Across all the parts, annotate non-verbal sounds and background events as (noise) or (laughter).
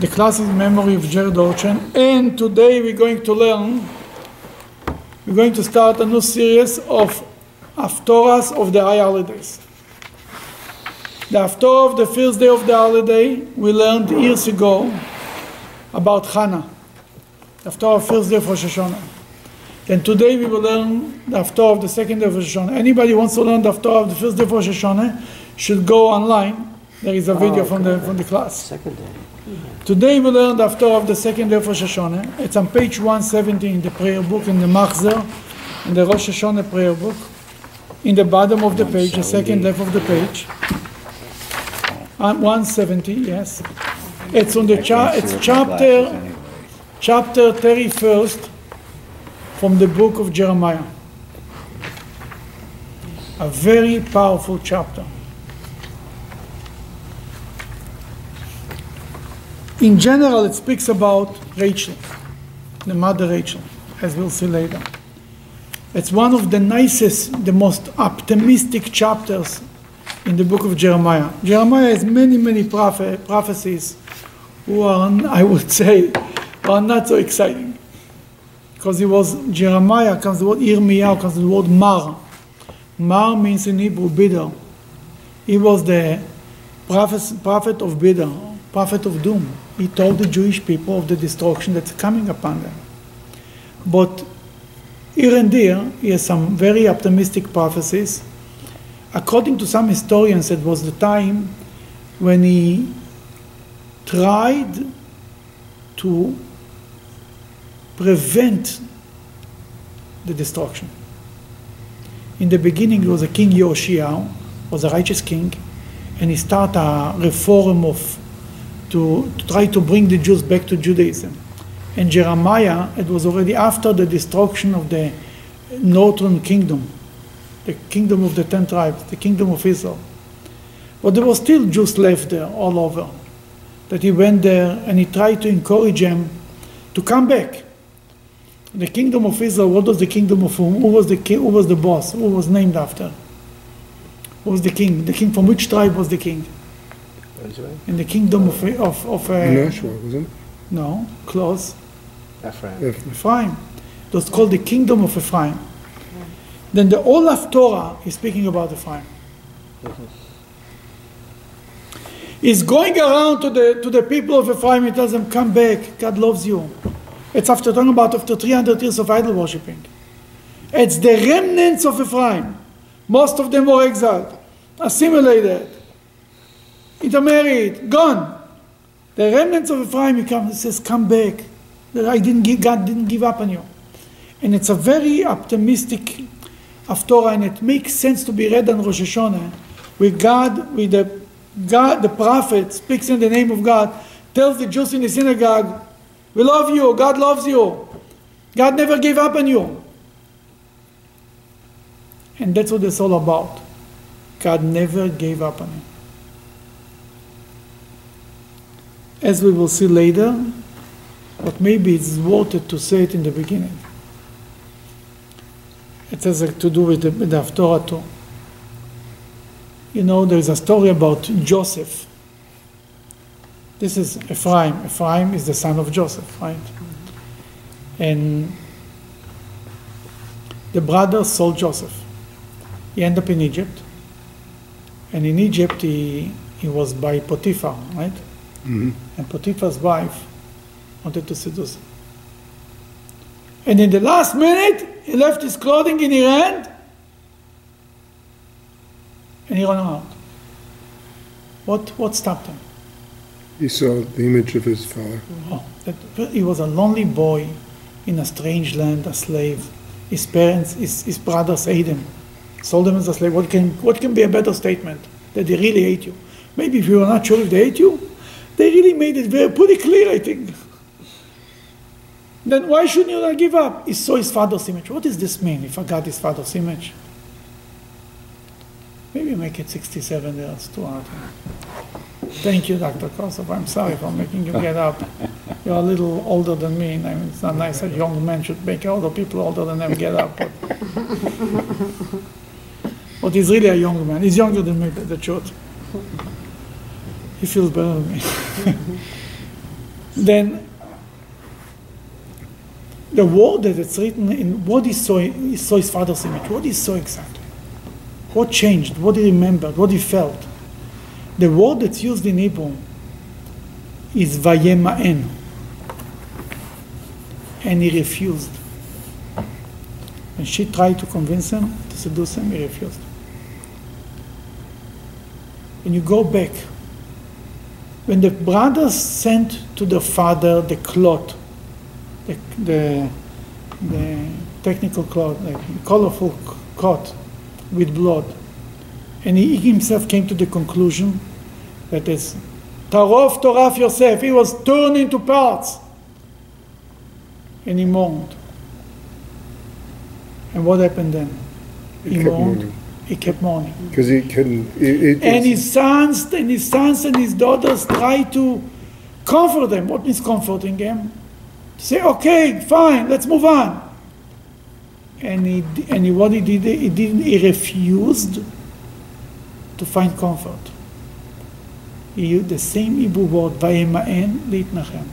the classic memory of Jared Orchen. And today we're going to learn, we're going to start a new series of Haftorahs of the high holidays. The Haftorah of the first day of the holiday, we learned years ago about Hannah. The Haftorah first day of Rosh Hashanah. Then today we will learn the Haftorah of the second day of Rosh Hashanah. Anybody who wants to learn the Haftorah of the first day of Rosh Hashanah should go online. There is a video oh, from the from the class. Second day. Today we learned after of the second day of Rosh Hashanah. It's on page 170 in the prayer book, in the Machzer, in the Rosh Hashanah prayer book. In the bottom of the page, the second left of the page. On 170, yes. It's on the cha- it's chapter chapter 31st from the book of Jeremiah. A very powerful chapter. In general, it speaks about Rachel, the mother Rachel, as we'll see later. It's one of the nicest, the most optimistic chapters in the book of Jeremiah. Jeremiah has many, many prophe- prophecies who are, I would say, are not so exciting. Because it was Jeremiah comes the word Yirmiyahu comes the word Mar. Mar means in Hebrew bitter. He was the prophet, prophet of bitter, prophet of doom. He told the Jewish people of the destruction that's coming upon them. But here and there, he has some very optimistic prophecies. According to some historians, it was the time when he tried to prevent the destruction. In the beginning, it was a king Yoshia, was a righteous king, and he started a reform of to, to try to bring the Jews back to Judaism. And Jeremiah, it was already after the destruction of the northern kingdom, the kingdom of the ten tribes, the kingdom of Israel. But there were still Jews left there all over. That he went there and he tried to encourage them to come back. The kingdom of Israel, what was the kingdom of whom? Who was the king, who was the boss? Who was named after? Who was the king? The king from which tribe was the king? Israel. In the kingdom of of, of uh, Menashe, wasn't it? no, close. Ephraim. If- Ephraim. It was called the kingdom of Ephraim. Then the whole Haftorah is speaking about Ephraim. He's going around to the, to the people of Ephraim, he tells them, come back, God loves you. It's after talking about after 300 years of idol worshipping. It's the remnants of Ephraim. Most of them were exiled, assimilated, intermarried, gone. The remnants of Ephraim, he comes, he says, come back. That I didn't give, God didn't give up on you. And it's a very optimistic Haftorah, and it makes sense to be read on Rosh Hashanah, with God, with the God, the prophet speaks in the name of God, tells the Jews in the synagogue, "We love you. God loves you. God never gave up on you." And that's what it's all about. God never gave up on you. As we will see later, but maybe it's worth it to say it in the beginning. It has to do with the, with the Haftorah too. You know, there's a story about Joseph. This is Ephraim. Ephraim is the son of Joseph, right? And the brother sold Joseph. He ended up in Egypt. And in Egypt, he, he was by Potiphar, right? Mhm. And Potiphar's wife wanted to seduce him. And in the last minute, he left his clothing in her hand and he ran out. What, what stopped him? He saw the image of his father. Oh, that he was a lonely boy in a strange land, a slave. His parents, his, his brothers hate him, sold him as a slave. What can, what can be a better statement? That they really hate you. Maybe if you are not sure if they hate you, they really made it very pretty clear, I think. Then why shouldn't you not give up? He saw his father's image. What does this mean? He forgot his father's image. Maybe make it 67 years, too hard. Thank you, Dr. Kosov. I'm sorry for making you get up. You're a little older than me, and I mean, it's not nice that young men should make older people older than them get up. But, (laughs) but he's really a young man. He's younger than me, the truth. He feels better than me. (laughs) then the word that it's written in what he saw, he saw his father's image. What he saw exactly? What changed? What he remembered? What he felt? The word that's used in Hebrew is vayema'en. And he refused. And she tried to convince him, to seduce him, he refused. And you go back. When the brothers sent to the father the cloth, the, the, the technical cloth, like colorful cloth with blood, and he himself came to the conclusion that is Tarof Toraf Yosef, he was torn into parts. And he mourned. And what happened then? He He, mourned. mourning. He kept mourning. Because he couldn't, it, it, And his sons and his sons and his daughters tried to comfort them. What means comforting them? Say, okay, fine, let's move on. And he and he, what he did, he didn't. He refused to find comfort. He used the same Hebrew word, "vayema'en litnachem."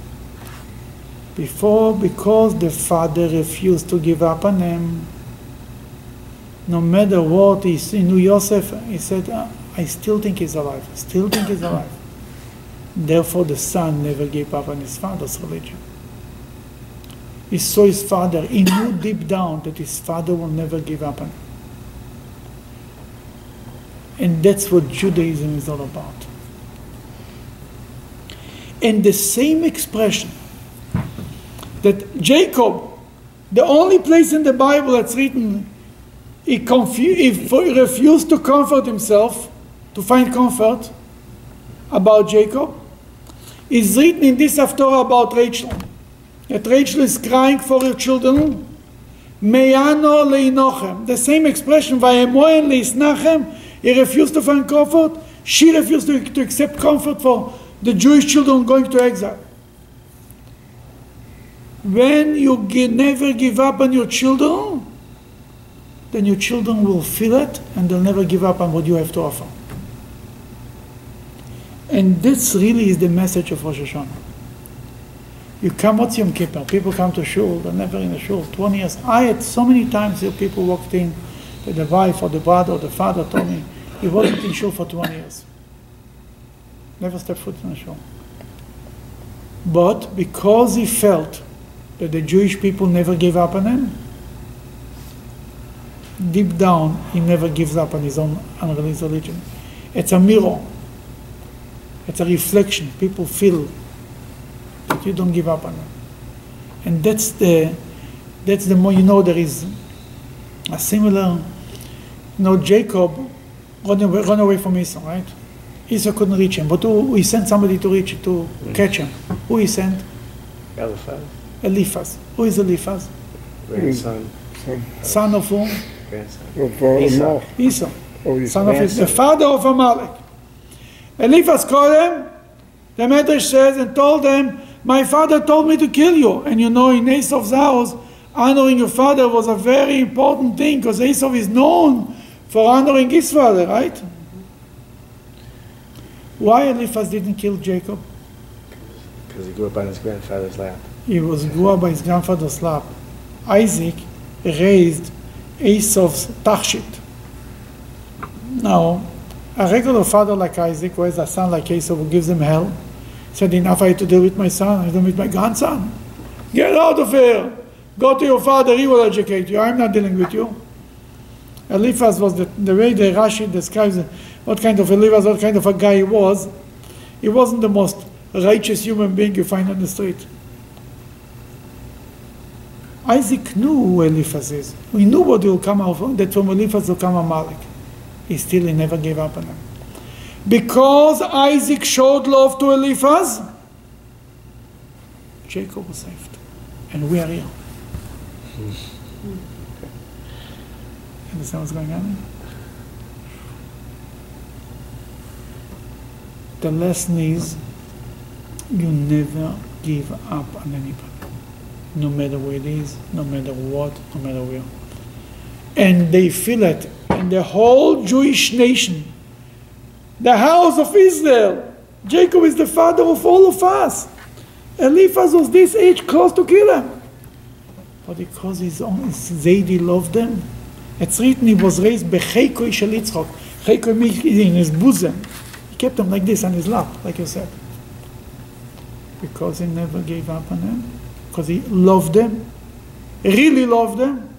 Before, because the father refused to give up on him, no matter what he, knew Yosef, he said, "Ah, I still think he's alive, still think he's alive. Therefore, the son never gave up on his father's religion. He saw his father, he knew deep down that his father will never give up on him. And that's what Judaism is all about. And the same expression that Jacob, the only place in the Bible that's written, he, confu- he refused to comfort himself, to find comfort about Jacob, It's written in this Haftorah about Rachel. That Rachel is crying for her children. Leinochem. The same expression, vayemoen leisnachem. He refused to find comfort. She refused to, to accept comfort for the Jewish children going to exile. When you never give up on your children, then your children will feel it and they'll never give up on what you have to offer. And this really is the message of Rosh Hashanah. You come, what's Yom Kippur? People come to shul, they're never in a shul. 20 years. I had so many times here people walked in, that the wife or the brother or the father told me, he wasn't in shul for 20 years. Never stepped foot in a shul. But because he felt that the Jewish people never gave up on him, deep down, he never gives up on his own unreleased religion. It's a mirror. It's a reflection. People feel that you don't give up on it. And that's the, that's the more, you know, there is a similar, you know, Jacob run away, run away from Esau, right? Esau couldn't reach him, but who, he sent somebody to reach, to mm. catch him. Who he sent? Eliphaz, Eliphaz. Who is Eliphaz? grandson, son Son of whom? Grandson. Esau. Esau. Oh, son of his, the father of Amalek. Eliphaz called him, the Medrash says, and told them, My father told me to kill you. And you know, in Esau's house, honoring your father was a very important thing because Esau is known for honoring his father, right? Why Eliphaz didn't kill Jacob? Because he grew up on his grandfather's lap. He was grew up by his grandfather's lap. Isaac raised Esau's tachshit. Now, a regular father like Isaac, who has a son like Esau who gives him hell, said, Enough I have to deal with my son, I don't with my grandson. Get out of here! Go to your father, he will educate you. I'm not dealing with you. Eliphaz was the, the way the Rashi describes what kind of Eliphaz, what kind of a guy he was. He wasn't the most righteous human being you find on the street. Isaac knew who Eliphaz is. We knew what he will come out of that from Eliphaz will come Amalek. He still he never gave up on him. Because Isaac showed love to Eliphaz, Jacob was saved. And we are here. Hmm. Understand what's going on? The lesson is you never give up on anybody no matter where it is, no matter what, no matter where. And they feel it. And the whole Jewish nation, the house of Israel, Jacob is the father of all of us. Eliphaz was this age close to kill him. But because his own Zaidi loved them, it's written he was raised bechekoi shel Yitzchok. Chekoi in his bosom. He kept them like this on his lap, like you said. Because he never gave up on them. Because he loved them. Really loved them.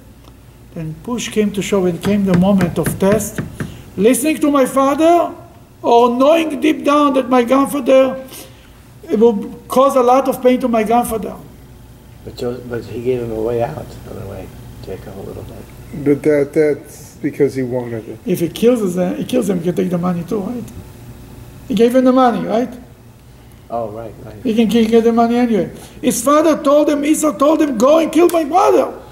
Then push came to shove and came the moment of test. Listening to my father or knowing deep down that my grandfather it will cause a lot of pain to my grandfather. But Jo, but he gave him a way out, on the way, Jacob, a little bit. But that, that's because he wanted it. If he kills us, uh, he kills them, he can take the money too, right? He gave him the money, right? Oh, right, right. He can he get the money anyway. His father told him, Esau told him, go and kill my brother.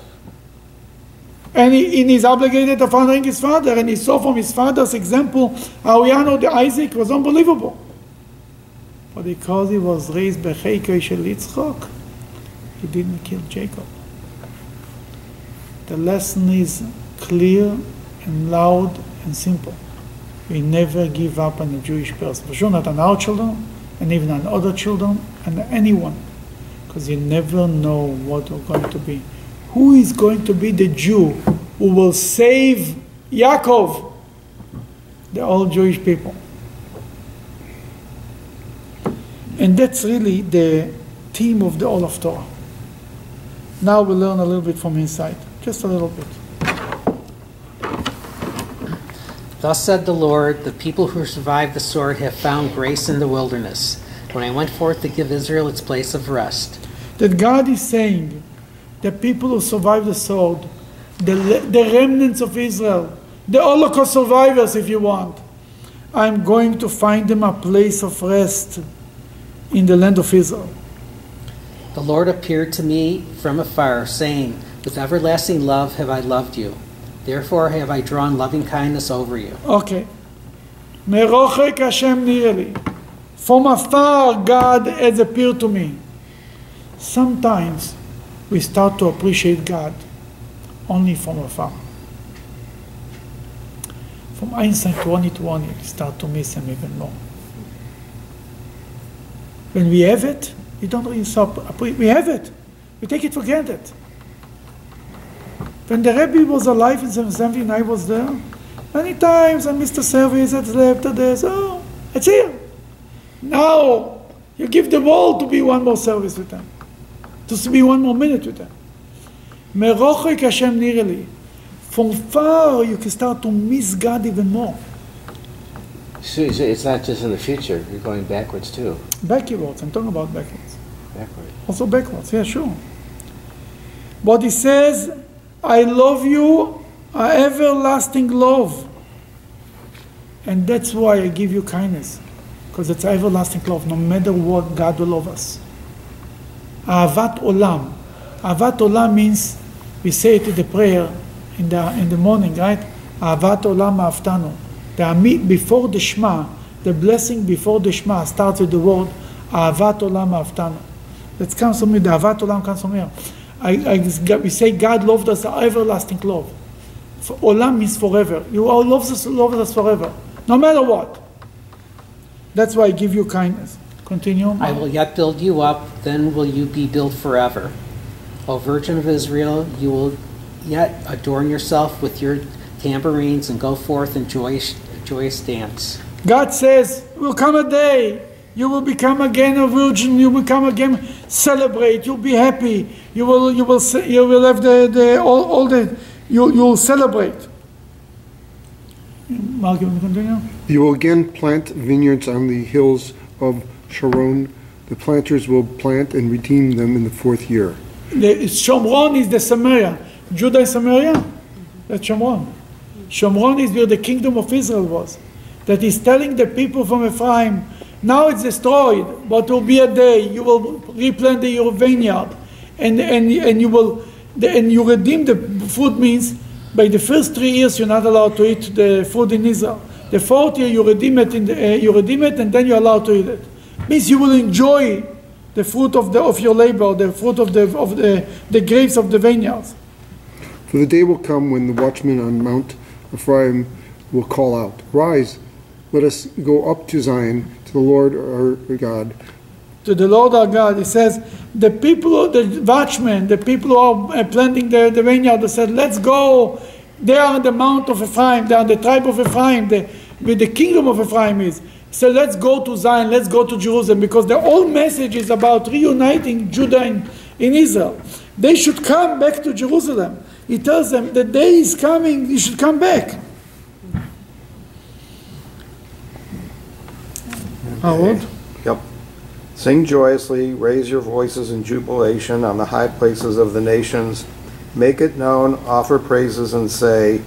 And he, and he's obligated to following his father. And he saw from his father's example how Yano the Isaac was unbelievable. But because he was raised by Shel Yitzchok, he didn't kill Jacob. The lesson is clear and loud and simple. We never give up on a Jewish person. For sure, not on our children, and even on other children, and anyone. Because you never know what we're going to be. Who is going to be the Jew who will save Yaakov? The all Jewish people. And that's really the theme of the all Haftorah. Now we learn a little bit from inside, just a little bit. Thus said the Lord, the people who survived the sword have found grace in the wilderness, when I went forth to give Israel its place of rest. That God is saying, the people who survived the sword, the, the remnants of Israel, the Holocaust survivors, if you want, I'm going to find them a place of rest in the land of Israel. The Lord appeared to me from afar, saying, With everlasting love have I loved you. Therefore have I drawn loving kindness over you. Okay. Hashem nir'ah li. From afar, God has appeared to me. Sometimes we start to appreciate God only from afar. From Einstein 2020, we start to miss Him even more. When we have it, we don't really stop. We have it. We take it for granted. When the Rebbe was alive in 1770 I was there, many times I missed the service, it's left, So, oh, it's here. Now, you give the ball to be one more service with them, to be one more minute with them. Merochik Hashem nir'ah li. From far, you can start to miss God even more. So it's not just in the future, you're going backwards too. Backwards, I'm talking about backwards. Backwards. Also backwards, yeah, sure. But he says, I love you, a everlasting love. And that's why I give you kindness. Because it's everlasting love. No matter what, God will love us. Ahavat olam. Ahavat olam means, we say it in the prayer in the, in the morning, right? Ahavat olam aftanu. The before the Shema, the blessing before the Shema starts with the word Ahavat olam aftanu. That comes from me, the Ahavat olam comes from here. I, I, we say God loved us, an everlasting love. For, olam means forever. You all loves us, loves us forever, no matter what. That's why I give you kindness. Continue. I will yet build you up, then will you be built forever. O Virgin of Israel, you will yet adorn yourself with your tambourines and go forth in joyous, joyous dance. God says, will come a day, you will become again a virgin, you will become again celebrate, you'll be happy, you will, you will, you will have the, the all, all the, you, you'll celebrate. Mark, you want to continue? You will again plant vineyards on the hills of Sharon. The planters will plant and redeem them in the fourth year. The Shomron is the Samaria. Judah is Samaria? That's Shomron. Shomron is where the kingdom of Israel was. That is telling the people from Ephraim, now it's destroyed, but will be a day you will replant the, your vineyard, and, and, and you will and you redeem the food means by the first three years you're not allowed to eat the food in Israel. The fourth year you redeem it, the, uh, you redeem it, and then you're allowed to eat it. Means you will enjoy the fruit of the of your labor, the fruit of the of the the grapes of the vineyards. For the day will come when the watchmen on Mount Ephraim will call out, Rise, let us go up to Zion, the Lord our God. to the Lord our God. He says, the people, of the watchmen, the people who are uh, planting the, the vineyard, they said, let's go. They are on the mount of Ephraim. They are the tribe of Ephraim, the, where the kingdom of Ephraim is. So let's go to Zion, let's go to Jerusalem, because the whole message is about reuniting Judah in, in Israel. They should come back to Jerusalem. He tells them, the day is coming, you should come back. Harold? Yep. Sing joyously, raise your voices in jubilation on the high places of the nations. Make it known, offer praises, and say,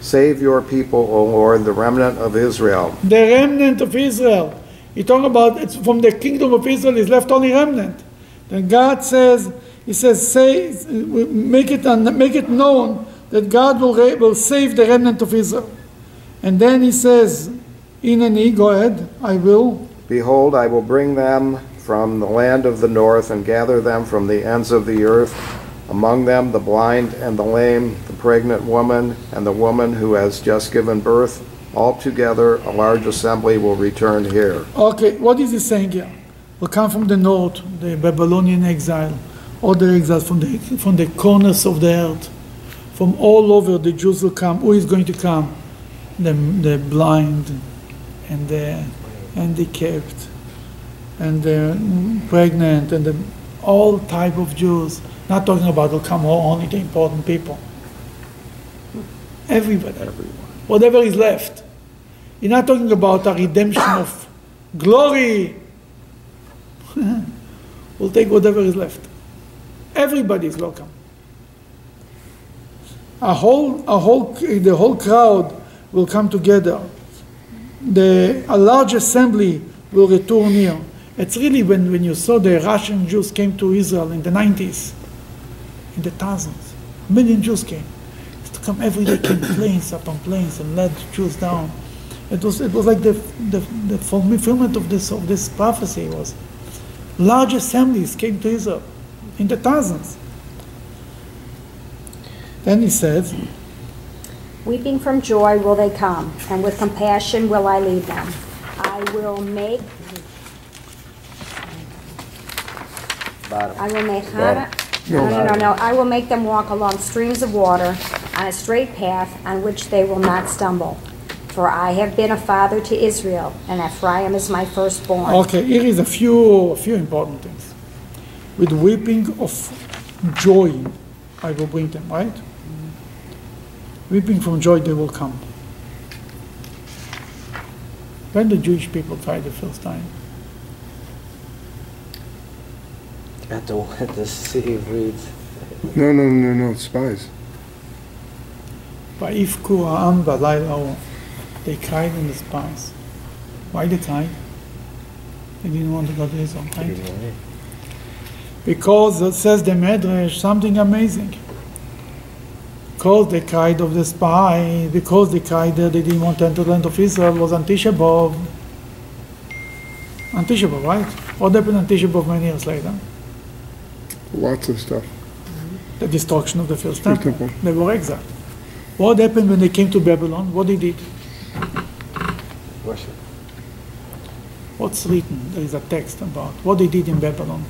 Save your people, O Lord, the remnant of Israel. the remnant of Israel. He talking about it's from the kingdom of Israel is left only remnant. Then God says, He says, say, make it make it known that God will will save the remnant of Israel. And then He says, Inani, go ahead, I will. Behold, I will bring them from the land of the north and gather them from the ends of the earth. Among them, the blind and the lame, the pregnant woman, and the woman who has just given birth. Altogether, a large assembly will return here. Okay, what is he saying here? Will come from the north, the Babylonian exile, all the exiles from the from the corners of the earth, from all over the Jews will come. Who is going to come? The the blind, and the handicapped, and the pregnant, and the all type of Jews. Not talking about will come only the important people. Everybody, everyone, whatever is left. You're not talking about a redemption of glory. (laughs) we'll take whatever is left. Everybody is welcome. A whole, a whole, the whole crowd will come together. The, a large assembly will return here. It's really when, when you saw the Russian Jews came to Israel in the 90s, in the thousands, a million Jews came. Used to come every day, came (coughs) planes upon planes and led Jews down. It was, it was like the, the, the fulfillment of this, of this prophecy was. Large assemblies came to Israel in the thousands. Then he says, Weeping from joy will they come, and with compassion will I lead them. I will make, Bottom. I will make Hannah, no, no, no, no, I will make them walk along streams of water on a straight path on which they will not stumble. For I have been a father to Israel, and Ephraim is my firstborn. okay, here is a few, a few important things. With weeping of joy, I will bring them, right? Weeping from joy, they will come. When the Jewish people tried the first time? At the, at the Sea of Reeds. No, no, no, no, spies. But ha'am ba'layla They cried in the spies. Why they cried? They didn't want to go to Israel, right? Because it says the Medrash, something amazing. Because they cried of the spy, because they cried that they didn't want to enter the land of Israel was on Tisha B'Av. On Tisha B'Av, right? What happened on Tisha B'Av many years later? Lots of stuff. The destruction of the first First temple. temple. They were exiled. What happened when they came to Babylon? What they did? Worship. What's written? There is a text about what they did in Babylon.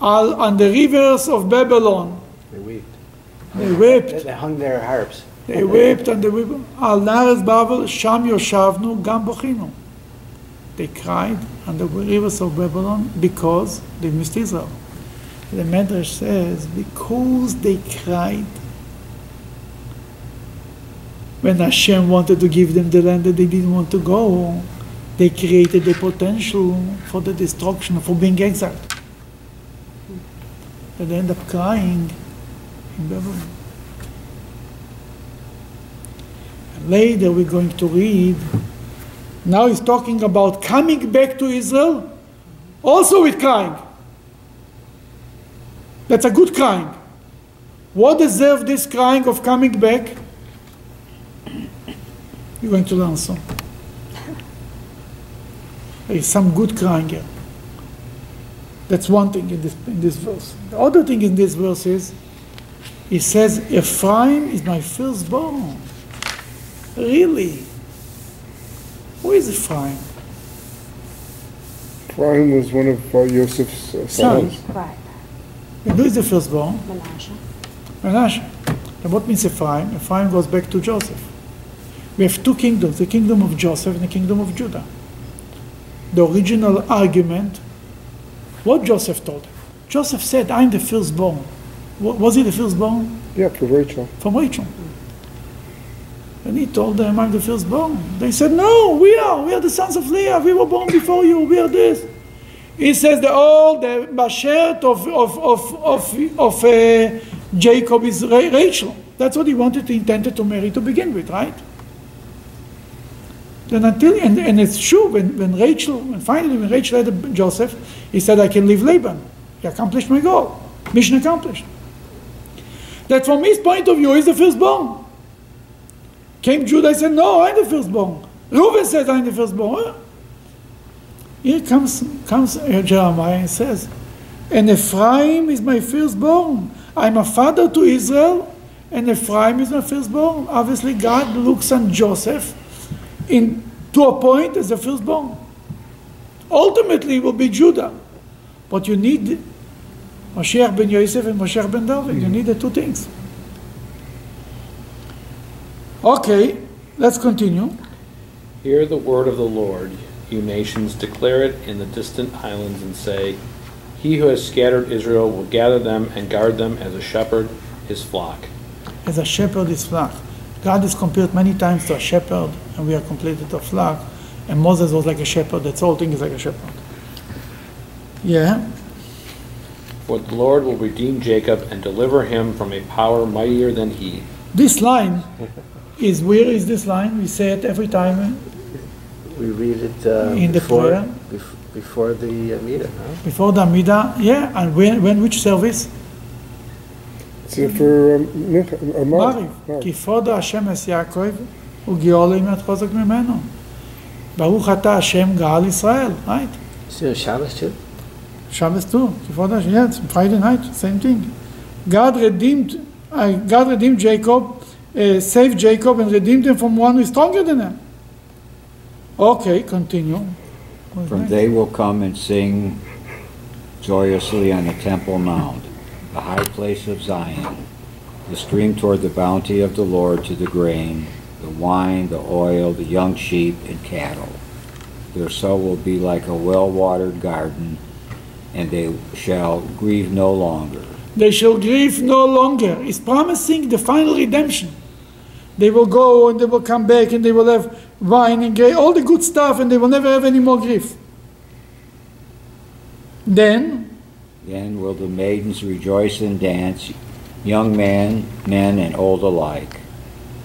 All on the rivers of Babylon, They wept. They They, wept. they hung their harps. They wept on the river. Al Nares Babel, Sham Yoshavnu, Gam Bochinu. They cried on the rivers of Babylon because they missed Israel. The Medrash says because they cried when Hashem wanted to give them the land that they didn't want to go, they created the potential for the destruction, for being exiled. But they end up crying in. Later we're going to read. Now he's talking about coming back to Israel, also with crying. That's a good crying. What deserve this crying of coming back? You're going to learn some. There is some good crying here. That's one thing in this, in this verse. The other thing in this verse is, he says, Ephraim is my firstborn. Really? Who is Ephraim? Ephraim was one of uh, Joseph's uh, Sons. sons. Right, And who is the firstborn? Menashe. Menashe. And what means Ephraim? Ephraim goes back to Joseph. We have two kingdoms, the kingdom of Joseph and the kingdom of Judah. The original argument, what Joseph told him. Joseph said, I'm the firstborn. Wa- Was he the firstborn? Yeah, from Rachel. From Rachel. And he told them, I'm the firstborn. They said, No, we are. We are the sons of Leah. We were born before you. We are this. He says the all the Bashert of, of, of, of, of uh, Jacob is Ra- Rachel. That's what he wanted, he intended to marry to begin with, right? Then until, and, and it's true, when, when Rachel, when finally when Rachel had Joseph, he said, I can leave Laban. He accomplished my goal. Mission accomplished. That from his point of view is the firstborn. Came Judah, I said, no, I'm the firstborn. Reuben says, I'm the firstborn. Here comes, comes uh, Jeremiah and says, and Ephraim is my firstborn. I'm a father to Israel, and Ephraim is my firstborn. Obviously, God looks on Joseph in, to a point as the firstborn. Ultimately, it will be Judah. But you need Mashiach ben Yosef and Mashiach ben David. You need the two things. Okay, let's continue. Hear the word of the Lord, you nations, declare it in the distant islands, and say, He who has scattered Israel will gather them and guard them as a shepherd his flock. As a shepherd his flock. God is compared many times to a shepherd, and we are completed to a flock. And Moses was like a shepherd. That's whole thing is like a shepherd. Yeah. For the Lord will redeem Jacob and deliver him from a power mightier than he. This line is where is this line? We say it every time We read it uh, In the before, prayer? bef- before the uh, meeting, huh? before the Amida. Yeah, and when, when which service? It's uh, for um, Mincha- uh, Mariv. מעריב. כי פוד השם אס יעקב וגאול ימת חוזק ממנו. ברוך אתה השם גאל ישראל, right? So Shabbos too? Shabbos too. That, yeah, it's Friday night, same thing. God redeemed, uh, God redeemed Jacob, uh, saved Jacob and redeemed him from one who is stronger than him. Okay, continue. What's For next? they will come and sing joyously on the Temple Mount, the high place of Zion, the stream toward the bounty of the Lord to the grain, the wine, the oil, the young sheep and cattle. Their soul will be like a well-watered garden, and they shall grieve no longer. They shall grieve no longer. He's promising the final redemption. They will go and they will come back and they will have wine and gra- all the good stuff and they will never have any more grief. Then Then will the maidens rejoice and dance, young men, men, and old alike.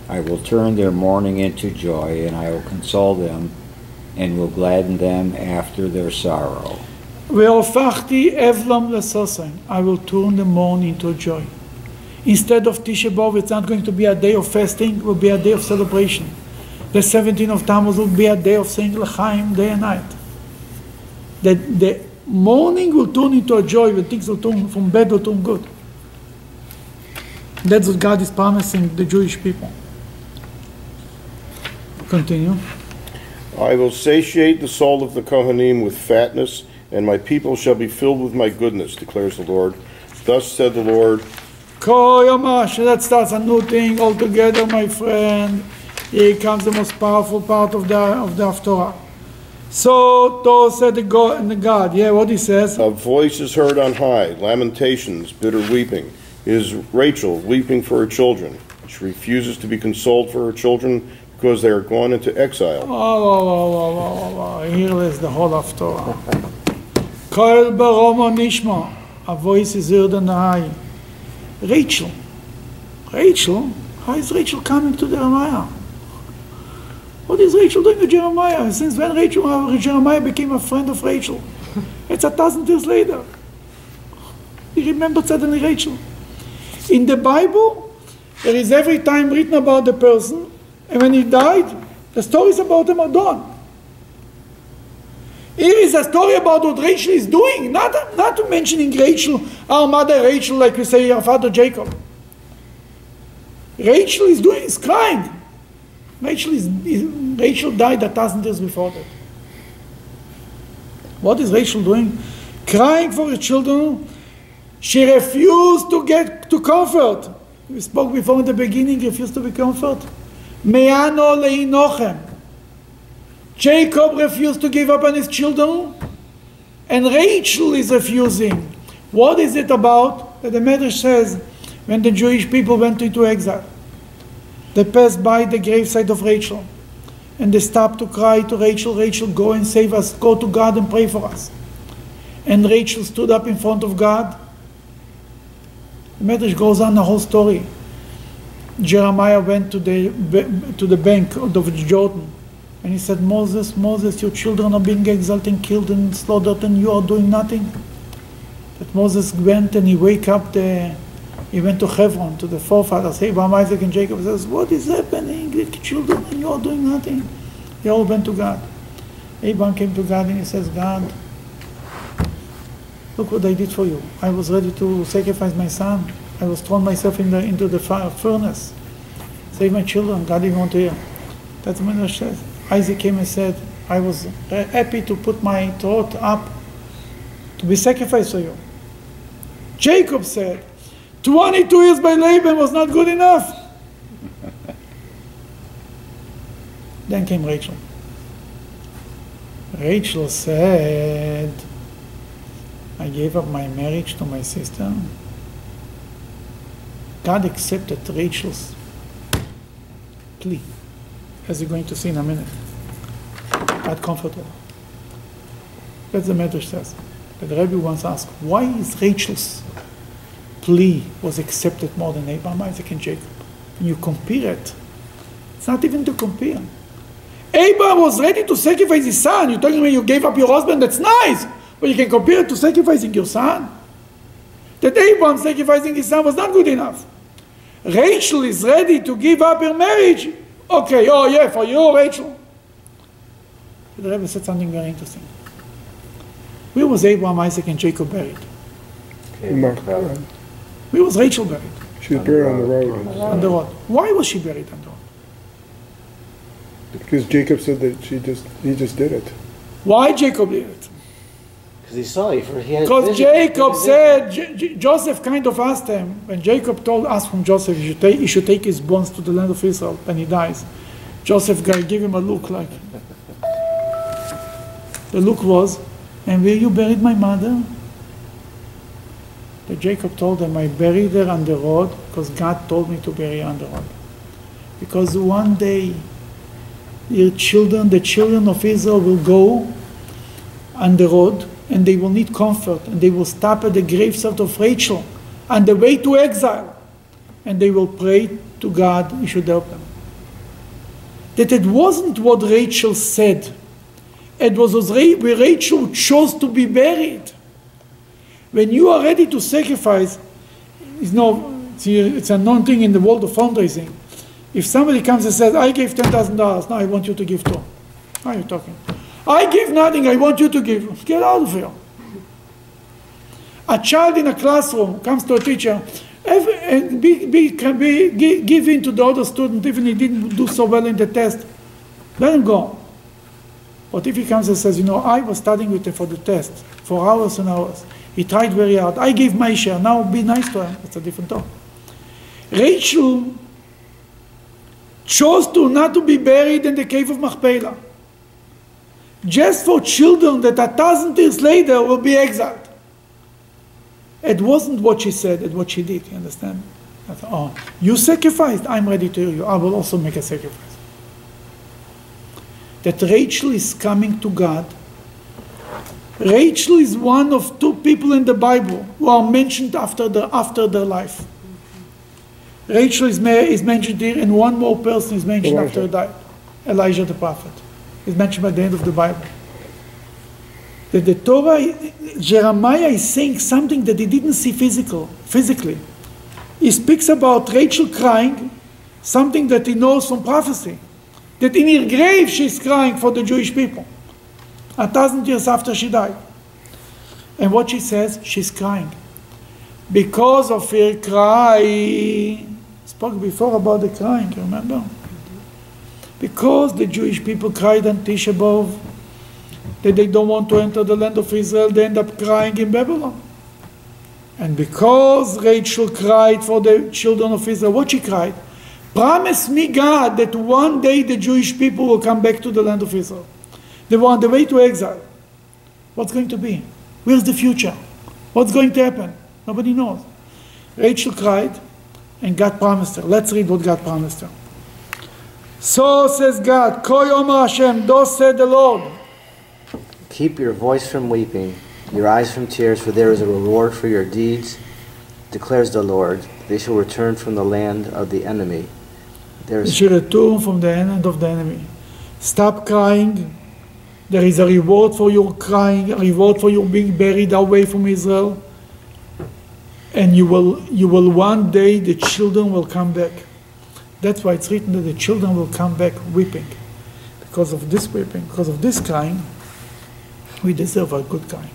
I will turn their mourning into joy, and I will console them, and will gladden them after their sorrow. Ve'olfachti evlam lesosain. I will turn the mourn into joy. Instead of Tisha B'Av, it's not going to be a day of fasting, it will be a day of celebration. The 17th of Tammuz will be a day of saying L'chaim day and night. The, the mourning will turn into a joy, when things will turn from bad will turn good. That's what God is promising the Jewish people. Continue. I will satiate the soul of the Kohanim with fatness and my people shall be filled with my goodness, declares the Lord. Thus said the Lord, Koyamash, that starts a new thing altogether, my friend. Here comes the most powerful part of the of the Haftorah. So Torah said the God, the God, yeah, what he says. A voice is heard on high, lamentations, bitter weeping. It is Rachel weeping for her children. She refuses to be consoled for her children because they are gone into exile. Oh, oh, oh, oh, oh, oh, here is the whole Haftorah. Koel baromo nishma, a voice is heard on high. Rachel, Rachel, how is Rachel coming to Jeremiah? What is Rachel doing to Jeremiah? Since when Rachel, uh, Jeremiah became a friend of Rachel? It's a thousand years later. He remembered suddenly Rachel. In the Bible, there is every time written about the person, and when he died, the stories about him are done. Here is a story about what Rachel is doing, not, not mentioning Rachel, our mother Rachel, like we say, our father Jacob. Rachel is doing, is crying. Rachel is, is Rachel died a thousand years before that. What is Rachel doing? Crying for her children. She refused to get to comfort. We spoke before in the beginning, refused to be comfort. Me'ano le'inochem. Jacob refused to give up on his children, and Rachel is refusing. What is it about? That the Medrash says, when the Jewish people went into exile, they passed by the graveside of Rachel, and they stopped to cry to Rachel, Rachel, go and save us, go to God and pray for us. And Rachel stood up in front of God. The Medrash goes on the whole story. Jeremiah went to the, to the bank of Jordan and he said, Moses, Moses, your children are being exiled and killed and slaughtered and you are doing nothing. But Moses went and he wake up the, he went to Hebron, to the forefathers, Abraham, Isaac and Jacob, says, what is happening? The children and you are doing nothing. They all went to God. Abraham came to God and he says, God, look what I did for you. I was ready to sacrifice my son. I was thrown myself in the, into the furnace. Save my children. God didn't want to hear. That's what Medrash says. Isaac came and said, I was happy to put my throat up to be sacrificed for you. Jacob said, 22 years by Laban was not good enough. (laughs) then came Rachel. Rachel said, I gave up my marriage to my sister. God accepted Rachel's plea, as you're going to see in a minute. God comfortable. That's the Medrash says. But the Rebbe once asked, why is Rachel's plea was accepted more than Abraham, Isaac, and Jacob? When you compare it, it's not even to compare. Abraham was ready to sacrifice his son. You're telling me you gave up your husband, that's nice. But you can compare it to sacrificing your son. That Abraham sacrificing his son was not good enough. Rachel is ready to give up her marriage. Okay, oh yeah, for you, Rachel. The Rebbe said something very interesting. Where was Abraham, Isaac, and Jacob buried? Where was Rachel buried? She was buried on the road. On the road. Why was she buried on the road? Because Jacob said that she just, he just did it. Why Jacob did it? Because he saw for he had Because. Jacob He said, J- J- Joseph kind of asked him, when Jacob told, asked from Joseph, he should, take, he should take his bones to the land of Israel when he dies. Joseph guy give him a look like. The look was, and where you buried my mother? That Jacob told him, I buried her on the road because God told me to bury her on the road. Because one day, your children, the children of Israel will go on the road and they will need comfort and they will stop at the gravesite of Rachel on the way to exile and they will pray to God, He should help them. That it wasn't what Rachel said, it was where Rachel chose to be buried. When you are ready to sacrifice, it's, no, it's a known thing in the world of fundraising. If somebody comes and says, I gave $10,000, now I want you to give two. How are you talking? I give nothing, I want you to give. Get out of here. A child in a classroom comes to a teacher and be, be, can be, give in to the other student even he didn't do so well in the test. Let him go. But if he comes and says, you know, I was studying with him for the test for hours and hours. He tried very hard. I gave my share. Now be nice to him. It's a different talk. Rachel chose to not to be buried in the cave of Machpelah. Just for children that a thousand years later will be exiled. It wasn't what she said, it's what she did, you understand? Thought, oh, you sacrificed, I'm ready to hear you. I will also make a sacrifice. That Rachel is coming to God. Rachel is one of two people in the Bible who are mentioned after, the, after their life. Rachel is, is mentioned here, and one more person is mentioned Elijah. after died. Elijah the prophet is mentioned by the end of the Bible. That the Torah, Jeremiah is saying something that he didn't see physical, physically. He speaks about Rachel crying, something that he knows from prophecy. That in her grave she's crying for the Jewish people. A thousand years after she died. And what she says, she's crying. Because of her cry, spoke before about the crying, remember? Because the Jewish people cried on Tisha B'Av, that they don't want to enter the land of Israel, they end up crying in Babylon. And because Rachel cried for the children of Israel, what she cried? Promise me, God, that one day the Jewish people will come back to the land of Israel. They were on the way to exile. What's going to be? Where's the future? What's going to happen? Nobody knows. Rachel cried, and God promised her. Let's read what God promised her. So says God, Koyom Hashem, thus said the Lord. Keep your voice from weeping, your eyes from tears, for there is a reward for your deeds, declares the Lord. They shall return from the land of the enemy. There is should return from the land of the enemy. Stop crying. There is a reward for your crying, a reward for your being buried away from Israel. And you will, you will one day, the children will come back. That's why it's written that the children will come back weeping. Because of this weeping, because of this crying, we deserve a good crying.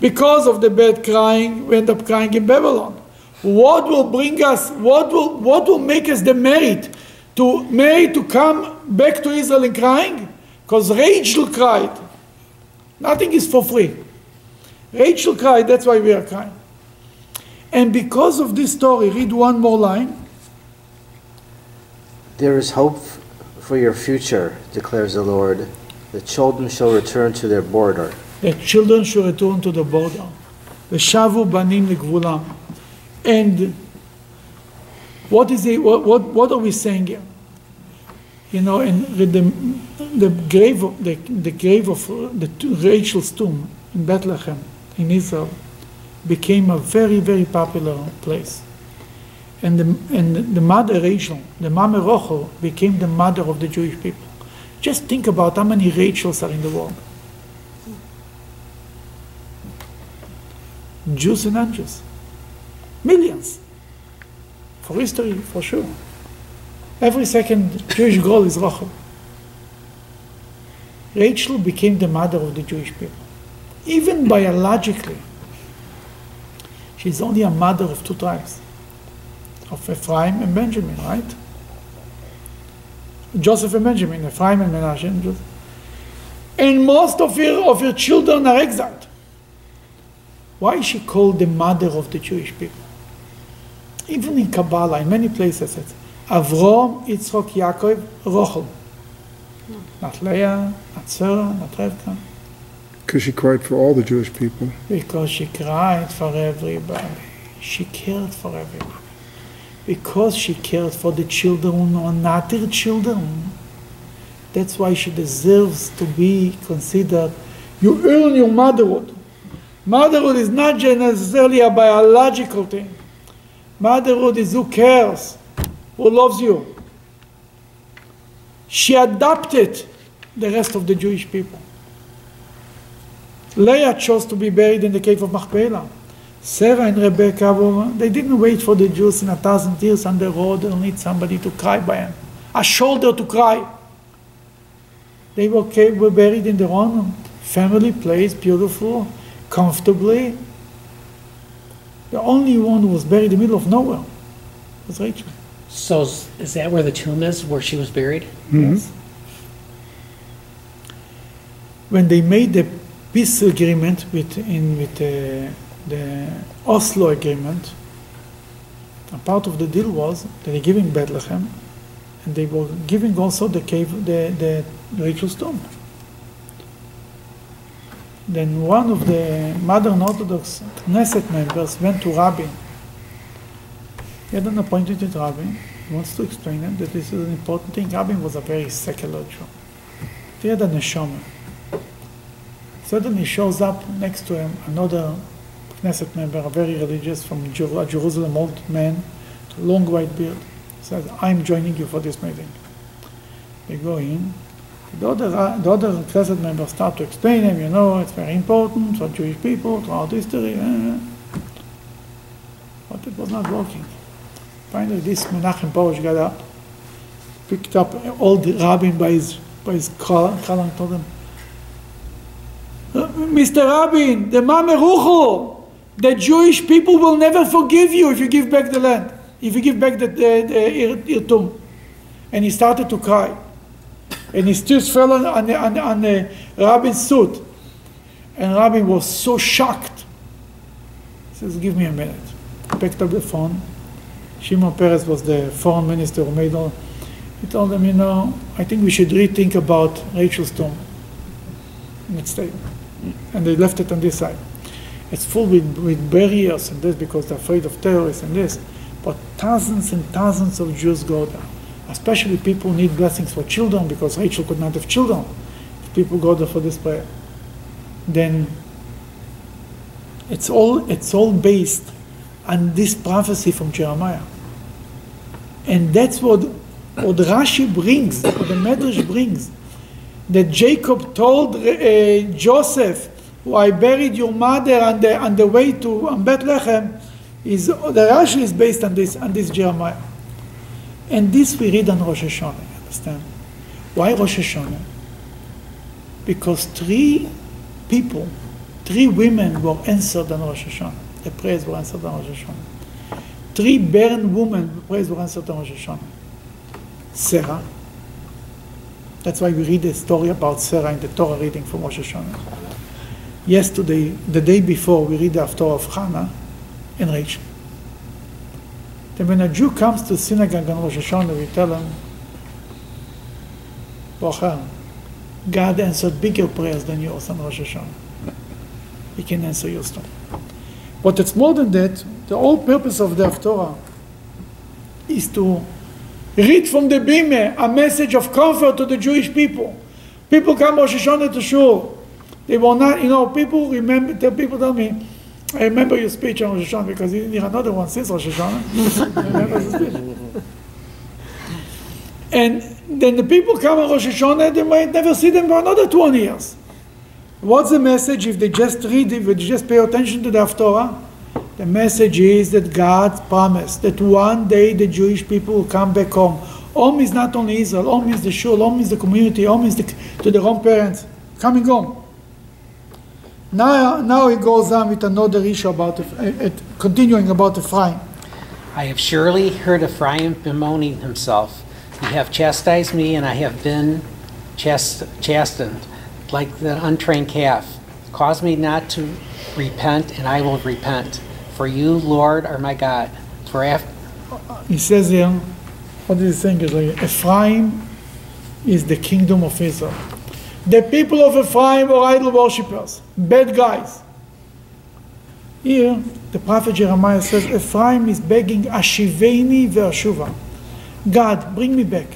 Because of the bad crying, we end up crying in Babylon. What will bring us, what will, what will make us the merit to merit to come back to Israel and crying? Because Rachel cried. Nothing is for free. Rachel cried, that's why we are crying. And because of this story, read one more line. There is hope f- for your future, declares the Lord. The children shall return to their border. The children should return to the border. ושבו בנים לגבולם. And what is it, what, what, what are we saying here? You know, and the, the grave of, the, the grave of uh, the, t- Rachel's tomb in Bethlehem, in Israel, became a very, very popular place. And the, and the mother Rachel, the Mama Rochel, became the mother of the Jewish people. Just think about how many Rachels are in the world. Jews and non-Jews. Millions. For history, for sure. Every second Jewish girl is Rachel. Rachel became the mother of the Jewish people. Even biologically, she's only a mother of two tribes, of Ephraim and Benjamin, right? Joseph and Benjamin, Ephraim and Menashe and Joseph. And most of her, of her children are exiled. Why is she called the mother of the Jewish people? Even in Kabbalah, in many places, it's Avrom, Yitzchok, Yaakov, Rochel. Not Leah, not Sarah, not Rivka. Because she cried for all the Jewish people. Because she cried for everybody. She cared for everybody. Because she cared for the children or not her children. That's why she deserves to be considered. You earn your motherhood. Motherhood is not necessarily a biological thing. Motherhood is who cares, who loves you. She adopted the rest of the Jewish people. Leah chose to be buried in the cave of Machpelah. Sarah and Rebecca, were- they didn't wait for the Jews in a thousand years on the road and need somebody to cry by them, a shoulder to cry. They were, ca- were buried in their own family place, beautiful, comfortably. The only one who was buried in the middle of nowhere was Rachel. So is is that where the tomb is, where she was buried? Mm-hmm. Yes. When they made the peace agreement with, in, with the, the Oslo agreement, a part of the deal was that they giving Bethlehem, and they were giving also the cave, the, the Rachel's tomb. Then one of the modern Orthodox Knesset members went to Rabin. He had an appointment with Rabin. He wants to explain it, that this is an important thing. Rabin was a very secular Jew. He had a neshama. Suddenly shows up next to him another Knesset member, a very religious from Jerusalem old man, long white beard. Says, I'm joining you for this meeting. They go in. The other, uh, the other Knesset members start to explain him, you know, it's very important for Jewish people throughout history. eh. But it was not working. Finally, this Menachem Porush got up, picked up old Rabin by his, by his collar, collar and told him, Mr. Rabin, the Mameruchu, the Jewish people will never forgive you if you give back the land, if you give back the, the, the, tomb. And he started to cry. and his tears fell on, on, on, on Rabin's suit. And Rabin was so shocked. He says, Give me a minute. He picked up the phone. Shimon Peres was the foreign minister made all. He told them, You know, I think we should rethink about Rachel's tomb. And it stayed. And they left it on this side. It's full with, with barriers and this because they're afraid of terrorists and this. But thousands and thousands of Jews go there. Especially people need blessings for children because Rachel could not have children. People go there for this prayer. Then it's all it's all based on this prophecy from Jeremiah. And that's what what Rashi brings, what the Medrash brings, that Jacob told uh, Joseph, who I buried your mother on the, on the way to um, Bethlehem, is the Rashi is based on this on this Jeremiah. And this we read on Rosh Hashanah, understand? Why Rosh Hashanah? Because three people, three women were answered on Rosh Hashanah. The prayers were answered on Rosh Hashanah. Three barren women, prayers were answered on Rosh Hashanah. Sarah. That's why we read the story about Sarah in the Torah reading from Rosh Hashanah. Yesterday, the day before, we read the Haftorah of Hannah and Rachel. Then when a Jew comes to synagogue on Rosh Hashanah, we tell him, Bocher, God answered bigger prayers than yours on Rosh Hashanah. He can answer yours too. But it's more than that. The whole purpose of the Haftorah is to read from the Bime a message of comfort to the Jewish people. People come Rosh Hashanah to shul. They will not, you know, people remember, the people tell me, I remember your speech on Rosh Hashanah because you didn't hear another one since Rosh Hashanah. (laughs) And then the people come on Rosh Hashanah, they might never see them for another 20 years. What's the message if they just read, it, if they just pay attention to the Haftorah? The message is that God promised that one day the Jewish people will come back home. Home is not only Israel, home is the shul, home is the community, home is the, to the home parents. Coming home. Now, now he goes on with another issue about, uh, continuing about Ephraim. I have surely heard Ephraim bemoaning himself. You have chastised me, and I have been chast- chastened like the untrained calf. Cause me not to repent, and I will repent. For you, Lord, are my God. For after He says here, what he saying? Is like, Ephraim is the kingdom of Israel. The people of Ephraim were idol worshippers, bad guys. Here, the prophet Jeremiah says, Ephraim is begging Ashiveni ve'ashuva. God, bring me back,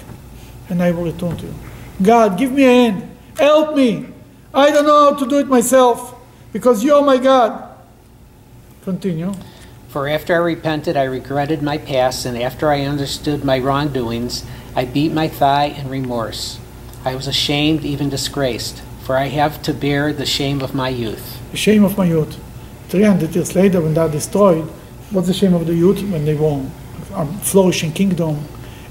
and I will return to you. God, give me a hand. Help me. I don't know how to do it myself, because you are my God. Continue. For after I repented, I regretted my past, and after I understood my wrongdoings, I beat my thigh in remorse. I was ashamed, even disgraced, for I have to bear the shame of my youth. The shame of my youth. 300 years later, when they are destroyed, what's the shame of the youth? When they were a um, flourishing kingdom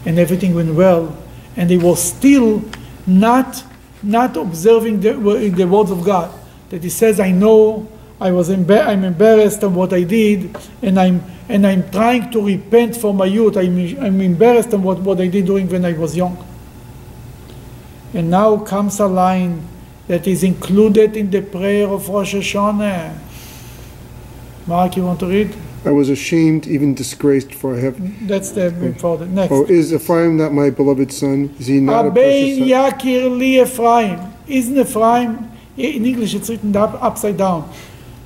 and everything went well, and they were still not, not observing the, the words of God. That He says, I know I was embar- I'm embarrassed of what I did, and I'm, and I'm trying to repent for my youth. I'm, I'm embarrassed of what, what I did during when I was young. And now comes a line that is included in the prayer of Rosh Hashanah. Mark, you want to read? I was ashamed, even disgraced, for I have. That's the oh. before the next. Oh, is Ephraim not my beloved son? Is he not a precious son? Yakir li Ephraim. Isn't Ephraim, in English it's written up, upside down.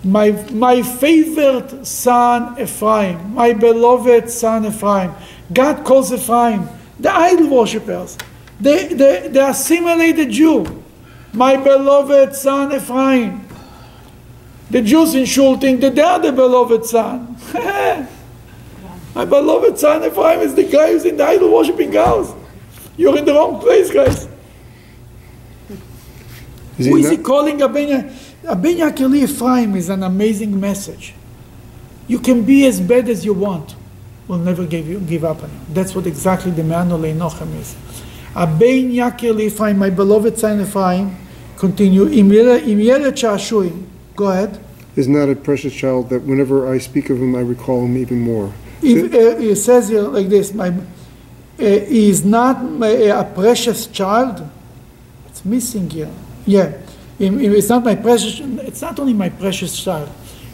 My, my favorite son Ephraim, my beloved son Ephraim. God calls Ephraim the idol worshippers, the, the, the assimilated Jew. My beloved son Ephraim. The Jews in Shul think that they are the beloved son. (laughs) My beloved son Ephraim is the guy who's in the idol worshipping house. You're in the wrong place, guys. Is Who is he calling Abenya? Abenya Keli Ephraim is an amazing message. You can be as bad as you want. We'll never give you give up on you. That's what exactly the Manu Nochem is. Abein Yakir Ephraim, my beloved son Ephraim, continue. Go ahead. Is not a precious child that whenever I speak of him, I recall him even more. If, uh, it says here like this, my, uh, he is not my, uh, a precious child. It's missing here. Yeah, it's not my precious. It's not only my precious child.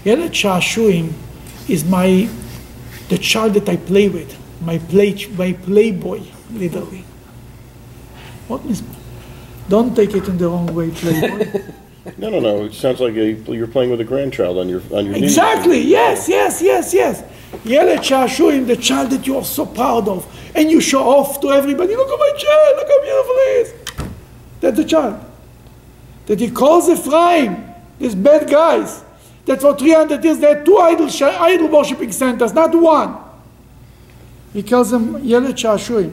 Yelet chashuim is my the child that I play with, my play my playboy, literally. What means? Don't take it in the wrong way, playboy. (laughs) No, no, no, it sounds like a- you're playing with a grandchild on your, on your knee. exactly. Yes, yes, yes, yes. ילד שעשועים, the child that you are so proud of, and you show off to everybody. Look at my child. Look how beautiful he is. That's the child. That he calls Ephraim, these bad guys, that for 300 years they had two idol, sh- idol worshipping centers, not one. He calls them ילד שעשועים.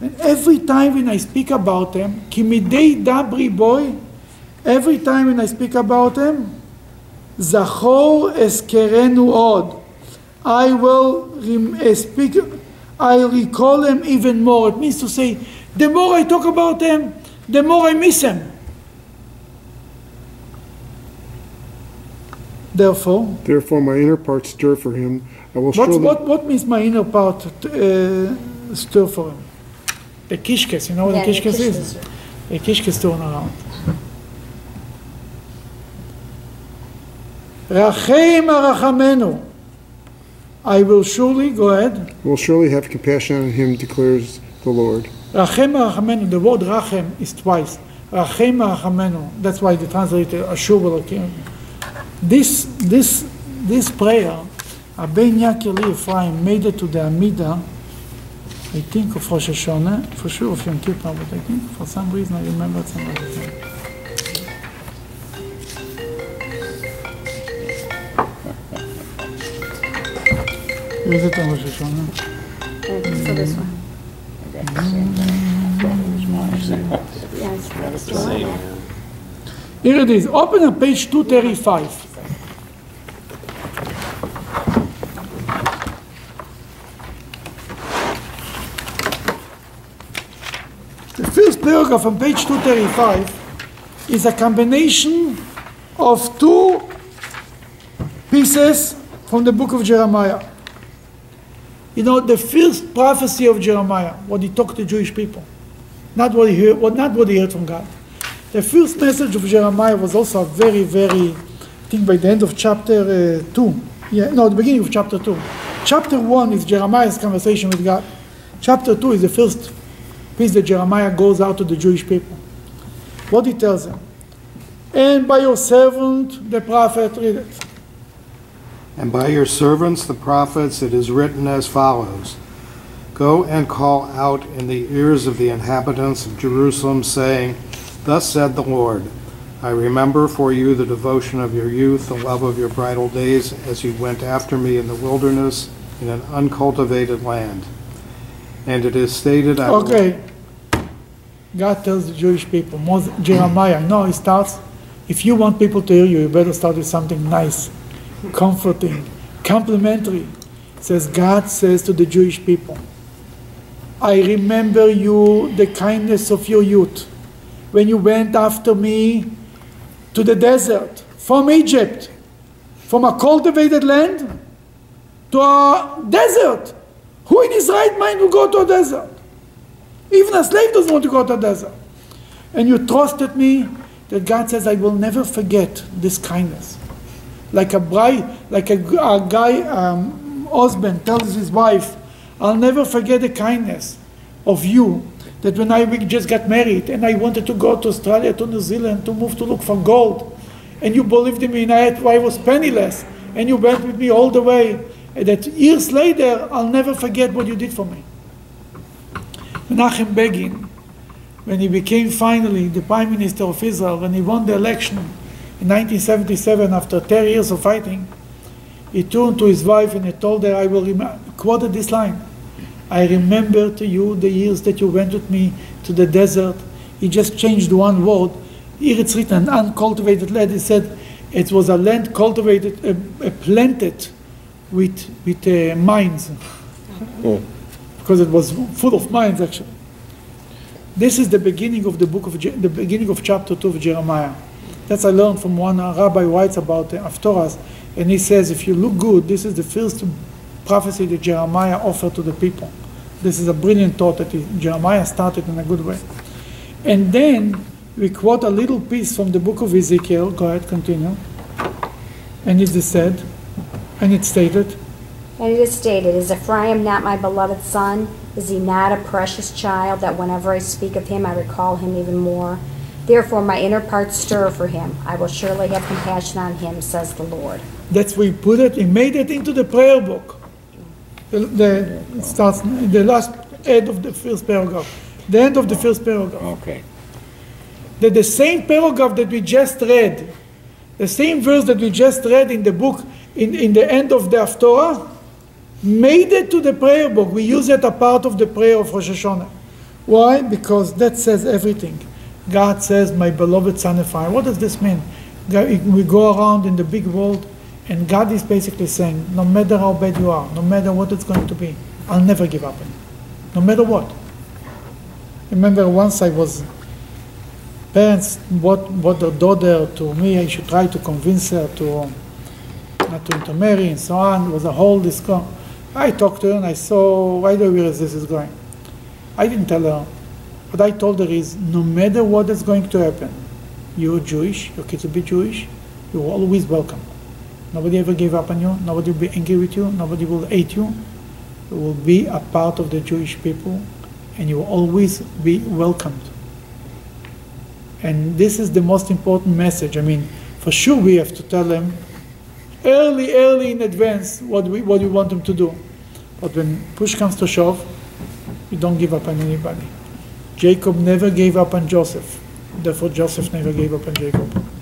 And every time when I speak about them, כי מדי דברי boy, every time when I speak about them, זכור אזכרנו עוד. I will rem- uh, speak, I recall them even more. It means to say, the more I talk about them, the more I miss them. Therefore, Therefore my inner parts stir for him. I will What's, surely, what, what means my inner part uh, stir for him? The kishkes, you know what Yeah, the the kishkes is? The kishkes turn around. Rachem arachamenu. I will surely, go ahead. will surely have compassion on him, declares the Lord. Rachem arachamenu, the word rachem is twice. Rachem arachamenu, that's why the translator Ashur Elokim. This, this, this prayer, Abin Yakeli Ephraim made it to the Amida, I think of Rosh Hashanah, for sure of Yom Kippur, but I think for some reason I remember some other thing. Where (laughs) is it on Rosh Hashanah? So this one. Yes. Same. Here it is. Open on page 235. The first paragraph on page 235 is a combination of two pieces from the book of Jeremiah. You know, the first prophecy of Jeremiah, what he talked to Jewish people, not what he heard, what, not what he heard from God. The first message of Jeremiah was also a very, very, I think by the end of chapter uh, 2. Yeah, no, the beginning of chapter 2. Chapter 1 is Jeremiah's conversation with God. Chapter 2 is the first piece that Jeremiah goes out to the Jewish people. What he tells them. And by your servant, the prophet, read it. And by your servants, the prophets, it is written as follows Go and call out in the ears of the inhabitants of Jerusalem, saying, Thus said the Lord, I remember for you the devotion of your youth, the love of your bridal days, as you went after me in the wilderness, in an uncultivated land. And it is stated, I Okay. God tells the Jewish people, Moses, Jeremiah, no, he starts, if you want people to hear you, you better start with something nice, comforting, complimentary. Says, God says to the Jewish people, I remember you, the kindness of your youth, when you went after me to the desert from Egypt, from a cultivated land to a desert. Who in his right mind will go to a desert? Even a slave doesn't want to go to a desert. And you trusted me that God says, I will never forget this kindness. Like a bride, like a, a guy, um, husband tells his wife, I'll never forget the kindness of you that when I just got married and I wanted to go to Australia, to New Zealand, to move to look for gold, and you believed in me and I, had, I was penniless, and you went with me all the way, that years later, I'll never forget what you did for me. Menachem Begin, when he became finally the Prime Minister of Israel, when he won the election in 1977 after 10 years of fighting, he turned to his wife and he told her, I will rem- quoted this line. I remember to you the years that you went with me to the desert. He just changed one word. Here it's written, uncultivated land. He said it was a land cultivated, uh, uh, planted with, with uh, mines. Because it was full of mines, actually. This is the beginning of the book of Je- the beginning of chapter two of Jeremiah. That's I learned from one uh, rabbi writes about the Haftorahs, and he says if you look good, this is the first prophecy that Jeremiah offered to the people. This is a brilliant thought that he, Jeremiah started in a good way. And then we quote a little piece from the book of Ezekiel. Go ahead, continue. And it is said, and it stated, And it is stated, Is Ephraim not my beloved son? Is he not a precious child that whenever I speak of him, I recall him even more? Therefore, my inner parts stir for him. I will surely have compassion on him, says the Lord. That's we put it, he made it into the prayer book. The, the, it starts, the last end of the first paragraph, the end of the first paragraph. Okay. That the same paragraph that we just read, the same verse that we just read in the book, in, in the end of the Haftorah, made it to the prayer book. We use it a part of the prayer of Rosh Hashanah. Why? Because that says everything. God says, My beloved son Ephraim. What does this mean? We go around in the big world, and God is basically saying, No matter how bad you are, no matter what it's going to be, I'll never give up on you. No matter what. Remember, once I was parents brought, brought their daughter to me. I should try to convince her to not to intermarry and so on. It was a whole disco. I talked to her and I saw right away where this is going. I didn't tell her. What I told her is no matter what is going to happen, you're Jewish, your kids will be Jewish, you're always welcome. Nobody ever gave up on you, nobody will be angry with you, nobody will hate you. You will be a part of the Jewish people and you will always be welcomed. And this is the most important message. I mean, for sure we have to tell them early, early in advance what we, what we want them to do. But when push comes to shove, we don't give up on anybody. Jacob never gave up on Joseph. Therefore, Joseph never gave up on Jacob.